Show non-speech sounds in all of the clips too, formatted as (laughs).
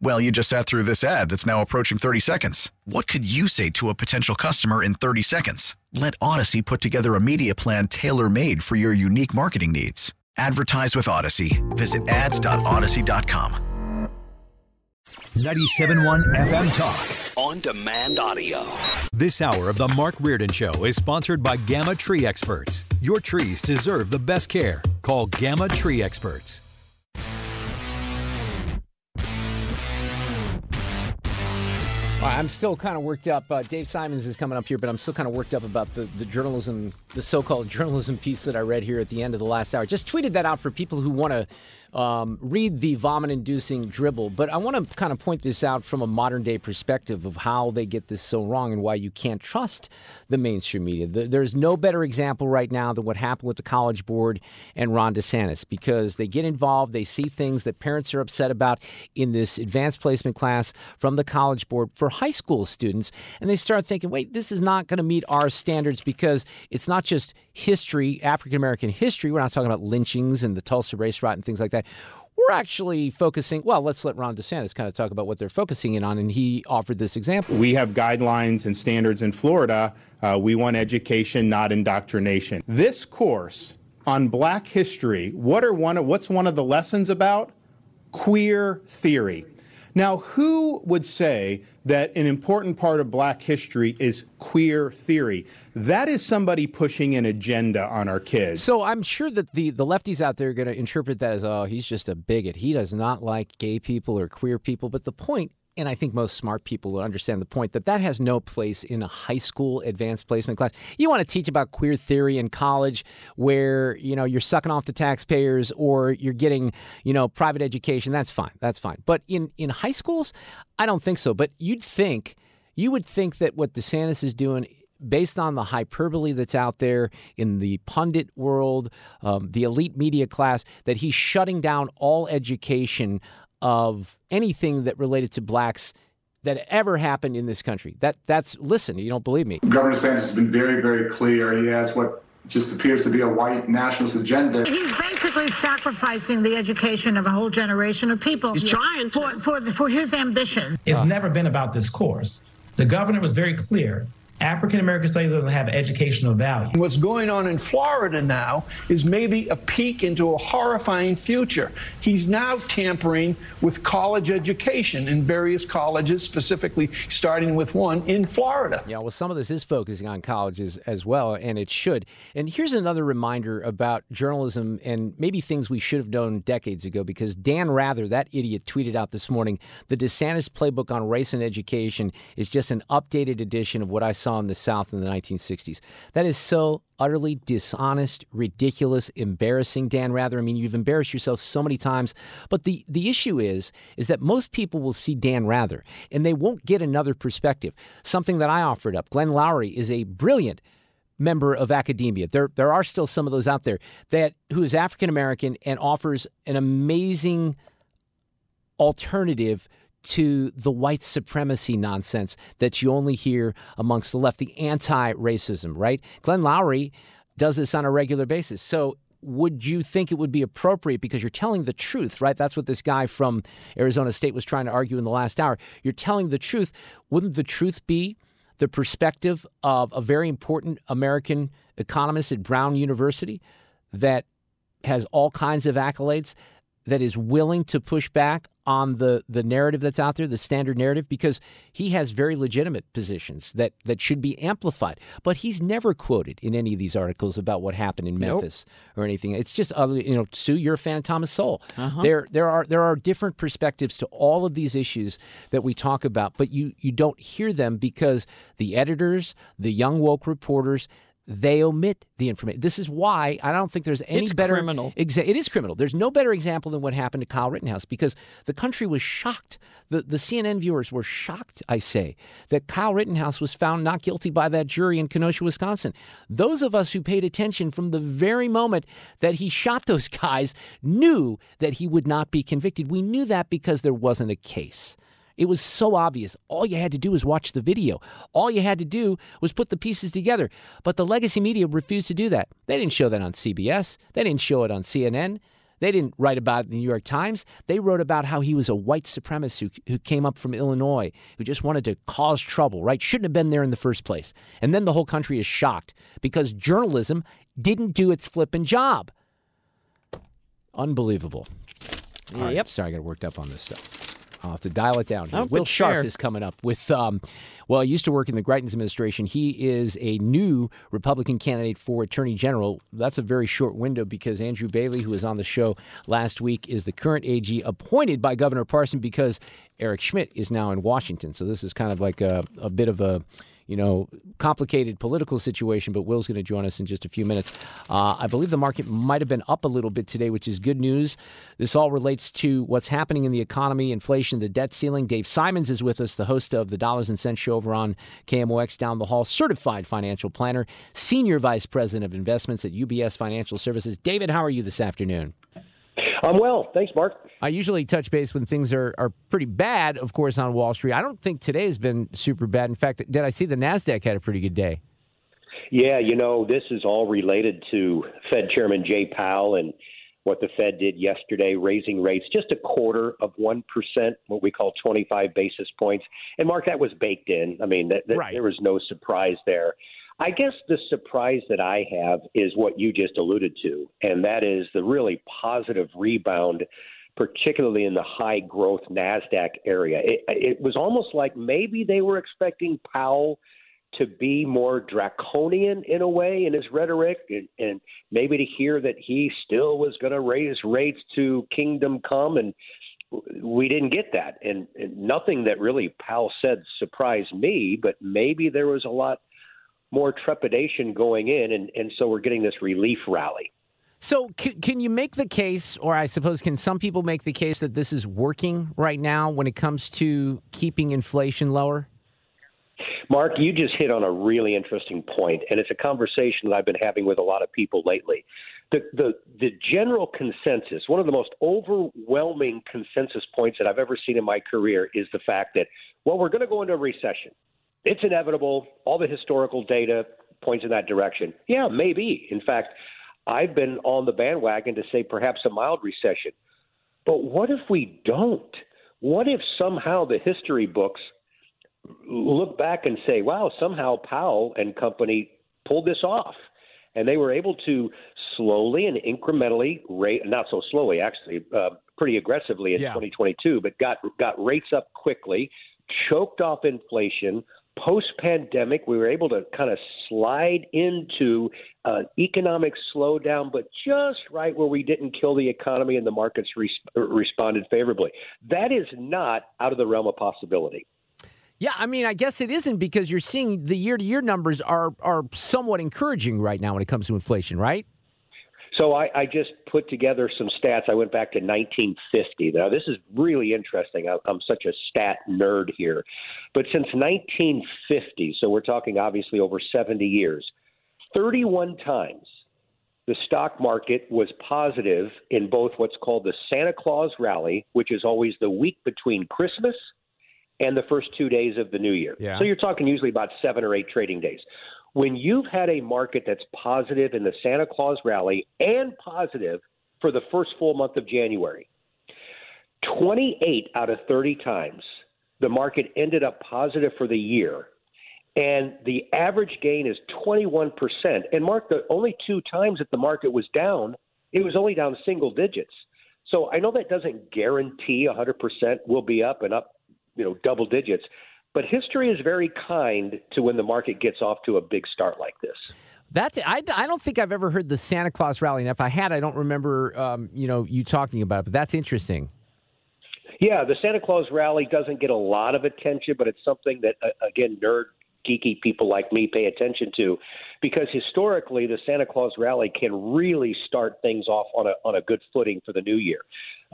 Well, you just sat through this ad that's now approaching 30 seconds. What could you say to a potential customer in 30 seconds? Let Audacy put together a media plan tailor made for your unique marketing needs. Advertise with Audacy. Visit ads.audacy.com. 97.1 FM Talk. On demand audio. This hour of The Mark Reardon Show is sponsored by Gamma Tree Experts. Your trees deserve the best care. Call Gamma Tree Experts. I'm still kind of worked up. Uh, Dave Simons is coming up here, but I'm still kind of worked up about the, the journalism, the so called (laughs) journalism piece that I read here at the end of the last hour. Just tweeted that out for people who want to um, read the vomit inducing dribble. But I want to kind of point this out from a modern day perspective of how they get this so wrong and why you can't trust the mainstream media. There's no better example right now than what happened with the College Board and Ron DeSantis because they get involved, they see things that parents are upset about in this advanced placement class from the College Board for high school students, and they start thinking, wait, this is not going to meet our standards because it's not just history, African American history. We're not talking about lynchings and the Tulsa race riot and things like that we're actually focusing. Well, let's let Ron DeSantis kind of talk about what they're focusing in on, and he offered this example. We have guidelines and standards in Florida. Uh, we want education, not indoctrination. This course on Black history, what are one? Of, what's one of the lessons about? Queer theory. Now, who would say that an important part of black history is queer theory? That is somebody pushing an agenda on our kids. So I'm sure that the, the lefties out there are going to interpret that as, oh, he's just a bigot. He does not like gay people or queer people. But the point and I think most smart people will understand the point that that has no place in a high school advanced placement class. You want to teach about queer theory in college where, you know, you're sucking off the taxpayers or you're getting, you know, private education. That's fine. That's fine. But in, in high schools, I don't think so. But you'd think, you would think that what DeSantis is doing based on the hyperbole that's out there in the pundit world, um, the elite media class, that he's shutting down all education of anything that related to blacks that ever happened in this country. That that's listen, you don't believe me. Governor DeSantis has been very, very clear. He has what just appears to be a white nationalist agenda. He's basically sacrificing the education of a whole generation of people. He's trying for for, for his ambition. It's uh. never been about this course. The governor was very clear. African American studies doesn't have educational value. What's going on in Florida now is maybe a peek into a horrifying future. He's now tampering with college education in various colleges, specifically starting with one in Florida. Yeah, well, some of this is focusing on colleges as well, and it should. And here's another reminder about journalism and maybe things we should have known decades ago because Dan Rather, that idiot, tweeted out this morning the DeSantis playbook on race and education is just an updated edition of what I saw in the South in the 1960s. That is so utterly dishonest, ridiculous, embarrassing, Dan Rather. I mean, you've embarrassed yourself so many times. But the, the issue is, is that most people will see Dan Rather and they won't get another perspective. Something that I offered up. Glenn Loury is a brilliant member of academia. There there are still some of those out there that who is African American and offers an amazing alternative to the white supremacy nonsense that you only hear amongst the left, the anti racism, right? Glenn Loury does this on a regular basis. So, would you think it would be appropriate because you're telling the truth, right? That's what this guy from Arizona State was trying to argue in the last hour. You're telling the truth. Wouldn't the truth be the perspective of a very important American economist at Brown University that has all kinds of accolades that is willing to push back on the the narrative that's out there, the standard narrative, because he has very legitimate positions that that should be amplified. But he's never quoted in any of these articles about what happened in Memphis nope. or anything. It's just uh, you know, Sue, you're a fan of Thomas Sowell. Uh-huh. There there are there are different perspectives to all of these issues that we talk about, but you you don't hear them because the editors, the young woke reporters, they omit the information. This is why I don't think there's any it's better criminal. Exa- it is criminal. There's no better example than what happened to Kyle Rittenhouse because the country was shocked. The the CNN viewers were shocked, I say, that Kyle Rittenhouse was found not guilty by that jury in Kenosha, Wisconsin. Those of us who paid attention from the very moment that he shot those guys knew that he would not be convicted. We knew that because there wasn't a case. It was so obvious. All you had to do was watch the video. All you had to do was put the pieces together. But the legacy media refused to do that. They didn't show that on CBS. They didn't show it on CNN. They didn't write about it in the New York Times. They wrote about how he was a white supremacist who, who came up from Illinois, who just wanted to cause trouble, right? Shouldn't have been there in the first place. And then the whole country is shocked because journalism didn't do its flipping job. Unbelievable. All right, yep. Sorry, I got worked up on this stuff. I'll have to dial it down. Here. Oh, Will Scharf. is coming up with, um, well, he used to work in the Greitens administration. He is a new Republican candidate for Attorney General. That's a very short window because Andrew Bailey, who was on the show last week, is the current AG appointed by Governor Parson because Eric Schmitt is now in Washington. So this is kind of like a, a bit of a you know, complicated political situation, but Will's going to join us in just a few minutes. Uh, I believe the market might have been up a little bit today, which is good news. This all relates to what's happening in the economy, inflation, the debt ceiling. Dave Simons is with us, the host of the Dollars and Cents Show over on KMOX down the hall, certified financial planner, senior vice president of investments at UBS Financial Services. David, how are you this afternoon? I'm well. Thanks, Mark. I usually touch base when things are, are pretty bad, of course, on Wall Street. I don't think today has been super bad. In fact, did I see the NASDAQ had a pretty good day? Yeah, you know, this is all related to Fed Chairman Jay Powell and what the Fed did yesterday, raising rates just a quarter of 1%, what we call 25 basis points. And, Mark, that was baked in. I mean, that, that, Right. there was no surprise there. I guess the surprise that I have is what you just alluded to, and that is the really positive rebound, particularly in the high growth NASDAQ area. It, it was almost like maybe they were expecting Powell to be more draconian in a way in his rhetoric, and, and maybe to hear that he still was going to raise rates to kingdom come. And we didn't get that. And, and nothing that really Powell said surprised me, but maybe there was a lot more trepidation going in, and, and so we're getting this relief rally. So, c- can you make the case, or I suppose, can some people make the case that this is working right now when it comes to keeping inflation lower? Mark, you just hit on a really interesting point, and it's a conversation that I've been having with a lot of people lately. The, the, the general consensus, one of the most overwhelming consensus points that I've ever seen in my career, is the fact that, well, we're going to go into a recession. It's inevitable. All the historical data points in that direction. Yeah, maybe. In fact, I've been on the bandwagon to say perhaps a mild recession. But what if we don't? What if somehow the history books look back and say, wow, somehow Powell and company pulled this off? And they were able to slowly and incrementally rate, not so slowly, actually, uh, pretty aggressively in Yeah. 2022, but got got rates up quickly, choked off inflation. Post pandemic, we were able to kind of slide into uh, economic slowdown, but just right where we didn't kill the economy and the markets res- responded favorably. That is not out of the realm of possibility. Yeah, I mean, I guess it isn't because you're seeing the year to year numbers are are somewhat encouraging right now when it comes to inflation, right? So I, I just put together some stats. I went back to 1950. Now, this is really interesting. I, I'm such a stat nerd here. But since 1950, so we're talking obviously over 70 years, 31 times the stock market was positive in both what's called the Santa Claus rally, which is always the week between Christmas and the first two days of the new year. Yeah. So you're talking usually about seven or eight trading days. When you've had a market that's positive in the Santa Claus rally and positive for the first full month of January, 28 out of 30 times the market ended up positive for the year. And the average gain is 21%. And Mark, the only two times that the market was down, it was only down single digits. So I know that doesn't guarantee 100% will be up and up, you know, double digits. But history is very kind to when the market gets off to a big start like this. That's I, I don't think I've ever heard the Santa Claus rally, and if I had, I don't remember um, you know you talking about it. But that's interesting. Yeah, the Santa Claus rally doesn't get a lot of attention, but it's something that uh, again nerd geeky people like me pay attention to, because historically the Santa Claus rally can really start things off on a on a good footing for the new year.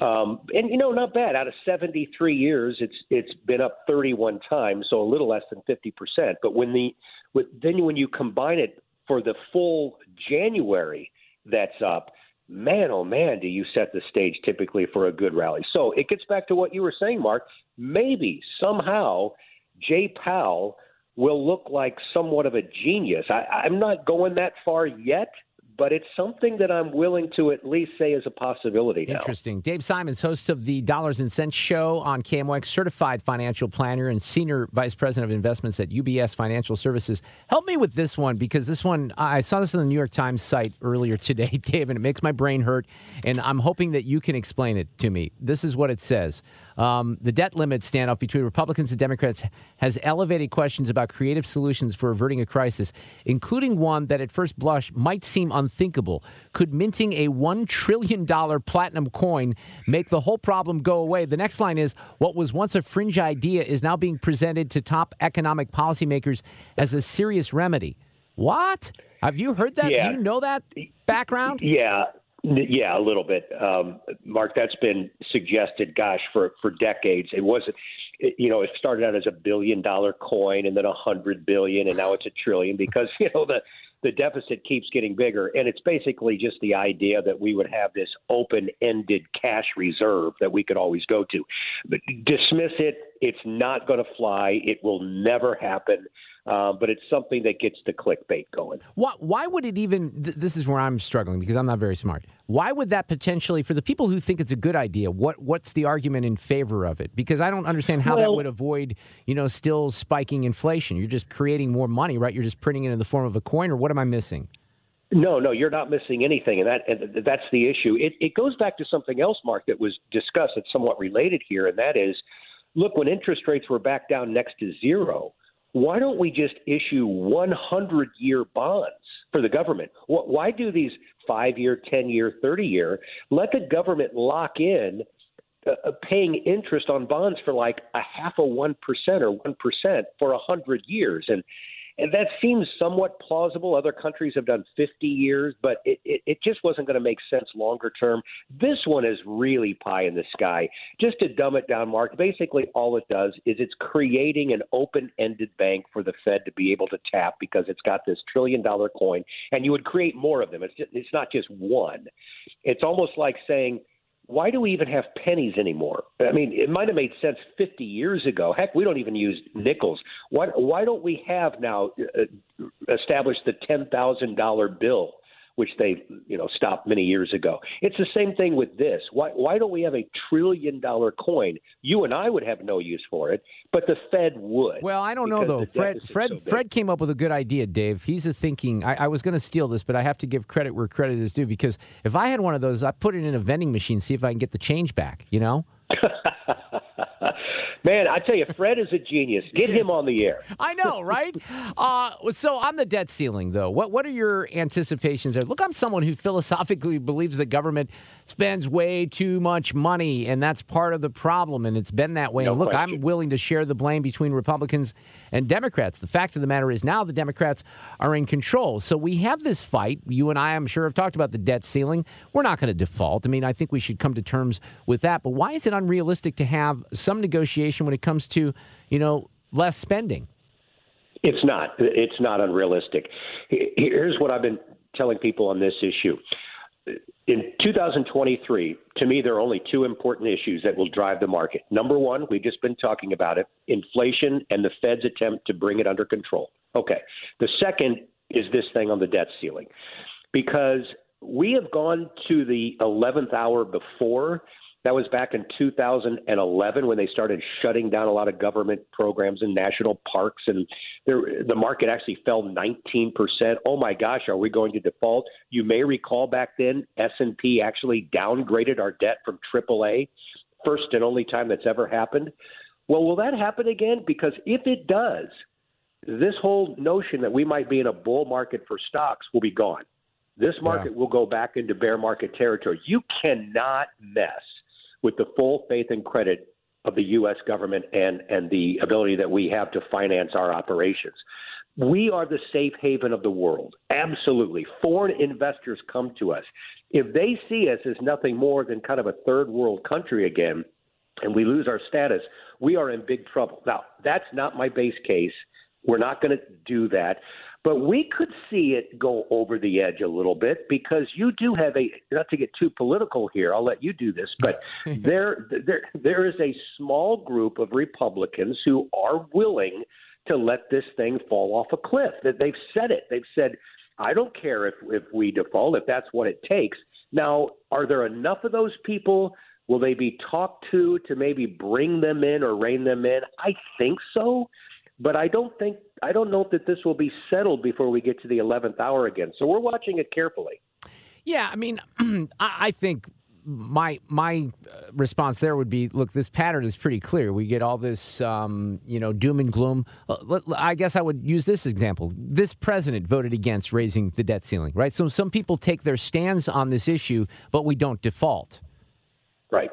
Um, and you know, not bad. Out of 73 years, it's it's been up 31 times, so a little less than 50 percent. But when the with, then when you combine it for the full January that's up, man, oh man, do you set the stage typically for a good rally. So it gets back to what you were saying, Mark. Maybe somehow Jay Powell will look like somewhat of a genius. I, I'm not going that far yet, but it's something that I'm willing to at least say is a possibility now. Interesting. Dave Simons, host of the Dollars and Cents Show on KMOX, certified financial planner and senior vice president of investments at UBS Financial Services. Help me with this one because this one, I saw this on the New York Times site earlier today, (laughs) Dave, and it makes my brain hurt. And I'm hoping that you can explain it to me. This is what it says. Um, the debt limit standoff between Republicans and Democrats has elevated questions about creative solutions for averting a crisis, including one that at first blush might seem unthinkable. Could minting a $1 trillion platinum coin make the whole problem go away? The next line is What was once a fringe idea is now being presented to top economic policymakers as a serious remedy. What? Have you heard that? Yeah. Do you know that background? Yeah. Yeah, a little bit, um, Mark. That's been suggested, gosh, for for decades. It wasn't, it, you know, it started out as a billion dollar coin, and then a hundred billion, and now it's a trillion because (laughs) you know the the deficit keeps getting bigger, and it's basically just the idea that we would have this open ended cash reserve that we could always go to. But dismiss it. It's not going to fly. It will never happen. Uh, but it's something that gets the clickbait going. Why, why would it even? Th- this is where I'm struggling because I'm not very smart. Why would that potentially, for the people who think it's a good idea, what what's the argument in favor of it? Because I don't understand how that would avoid, you know, still spiking inflation. You're just creating more money, right? You're just printing it in the form of a coin, or what am I missing? No, no, you're not missing anything, and that and that's the issue. It, it goes back to something else, Mark, that was discussed. It's somewhat related here, and that is, look, when interest rates were back down next to zero, why don't we just issue 100 year bonds for the government? Why do these five year, 10 year, 30 year? Let the government lock in uh, uh, paying interest on bonds for like a half a 1% or 1% for 100 years. And and that seems somewhat plausible. Other countries have done 50 years, but it, it, it just wasn't going to make sense longer term. This one is really pie in the sky. Just to dumb it down, Mark, basically all it does is it's creating an open ended bank for the Fed to be able to tap because it's got this trillion dollar coin, and you would create more of them. It's, just, it's not just one. It's almost like saying, why do we even have pennies anymore? I mean, it might have made sense 50 years ago. Heck, we don't even use nickels. Why, why don't we have now uh, established the $10,000 bill, which they, you know, stopped many years ago? It's the same thing with this. Why, why don't we have a trillion dollar coin? You and I would have no use for it, but the Fed would. Well, I don't know though. Fred, Fred, so. Fred came up with a good idea, Dave. He's a thinking. I, I was going to steal this, but I have to give credit where credit is due because if I had one of those, I put it in a vending machine, see if I can get the change back. You know. (laughs) Man, I tell you, Fred is a genius. Get him on the air. (laughs) I know, right? uh, so on the debt ceiling, though, what what are your anticipations there? Look, I'm someone who philosophically believes the government spends way too much money, and that's part of the problem, and it's been that way. No and look, I'm willing to share the blame between Republicans and Democrats. The fact of the matter is now the Democrats are in control. So we have this fight. You and I, I'm sure, have talked about the debt ceiling. We're not going to default. I mean, I think we should come to terms with that. But why is it unrealistic to have some negotiation when it comes to, you know, less spending? It's not. It's not unrealistic. Here's what I've been telling people on this issue. In 2023, to me, there are only two important issues that will drive the market. Number one, we've just been talking about it inflation and the Fed's attempt to bring it under control. Okay. The second is this thing on the debt ceiling. Because we have gone to the 11th hour before That was back in 2011 when they started shutting down a lot of government programs and national parks, and there, the market actually fell 19 percent. Oh my gosh, are we going to default? You may recall back then S&P actually downgraded our debt from AAA, first and only time that's ever happened. Well, will that happen again? Because if it does, this whole notion that we might be in a bull market for stocks will be gone. This market yeah. will go back into bear market territory. You cannot mess with the full faith and credit of the U.S. government and, and the ability that we have to finance our operations. We are the safe haven of the world. Absolutely. Foreign investors come to us. If they see us as nothing more than kind of a third world country again, and we lose our status, we are in big trouble. Now, that's not my base case. We're not going to do that. But we could see it go over the edge a little bit because you do have a not to get too political here. I'll let you do this, but (laughs) there there there is a small group of Republicans who are willing to let this thing fall off a cliff. That they've said it. They've said, "I don't care if if we default if that's what it takes." Now, are there enough of those people? Will they be talked to to maybe bring them in or rein them in? I think so but I don't think I don't know that this will be settled before we get to the 11th hour again. So we're watching it carefully. Yeah, I mean, (clears throat) I think my my uh, response there would be look this pattern is pretty clear. We get all this um, you know doom and gloom. Uh, i guess i would use this example. This president voted against raising the debt ceiling right? So some people take their stands on this issue but we don't default. Right.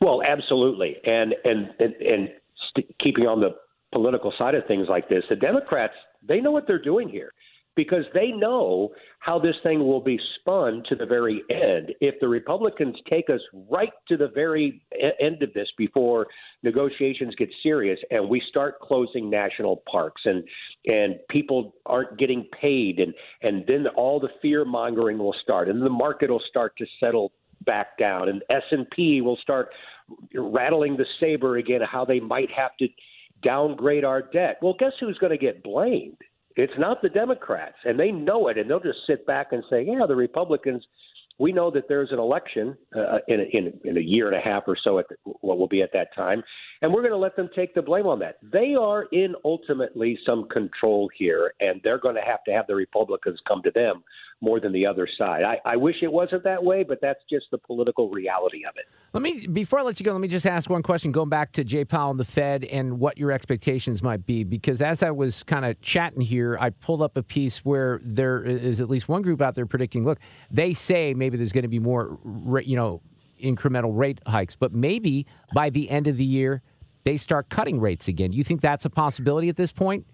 Well absolutely. And and and, and st- keeping on the political side of things like this, the Democrats, they know what they're doing here because they know how this thing will be spun to the very end. If the Republicans take us right to the very end of this before negotiations get serious and we start closing national parks and and people aren't getting paid and and then all the fear mongering will start and the market will start to settle back down and S&P will start rattling the saber again how they might have to downgrade our debt. Well, guess who's going to get blamed? It's not the Democrats, and they know it, and they'll just sit back and say, "Yeah, the Republicans." We know that there's an election uh, in, in in a year and a half or so at the, what will be at that time, and we're going to let them take the blame on that. They are in ultimately some control here, and they're going to have to have the Republicans come to them more than the other side. I, I wish it wasn't that way, but that's just the political reality of it. Let me before I let you go, let me just ask one question. Going back to Jay Powell and the Fed and what your expectations might be, because as I was kind of chatting here, I pulled up a piece where there is at least one group out there predicting. Look, they say maybe there's going to be more, you know, incremental rate hikes, but maybe by the end of the year they start cutting rates again. You think that's a possibility at this point?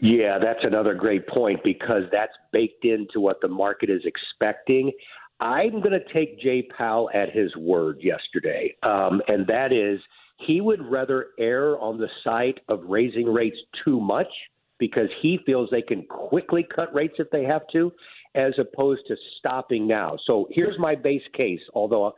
Yeah, that's another great point because that's baked into what the market is expecting. I'm going to take Jay Powell at his word yesterday, um, and that is he would rather err on the side of raising rates too much because he feels they can quickly cut rates if they have to, as opposed to stopping now. So here's my base case, although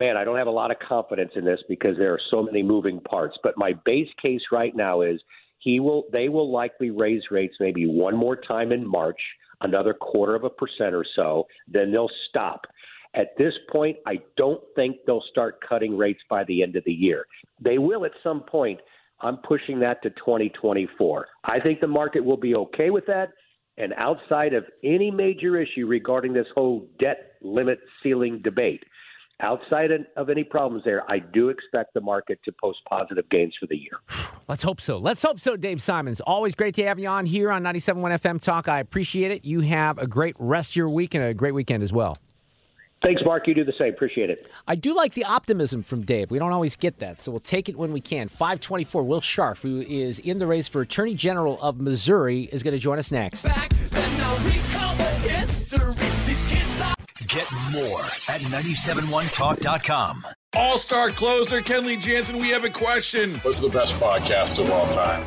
man, I don't have a lot of confidence in this because there are so many moving parts. But my base case right now is he will they will likely raise rates maybe one more time in March, another quarter of a percent or so, then they'll stop. At this point, I don't think they'll start cutting rates by the end of the year. They will at some point. I'm pushing that to 2024. I think the market will be okay with that. And outside of any major issue regarding this whole debt limit ceiling debate, outside of any problems there, I do expect the market to post positive gains for the year. (sighs) Let's hope so. Let's hope so, Dave Simons. Always great to have you on here on 97.1 FM Talk. I appreciate it. You have a great rest of your week and a great weekend as well. Thanks, Mark. You do the same. Appreciate it. I do like the optimism from Dave. We don't always get that, so we'll take it when we can. 524, Will Scharf, who is in the race for Attorney General of Missouri, is going to join us next. Get more at 971talk.com. All star closer Kenley Jansen, we have a question. What's the best podcast of all time?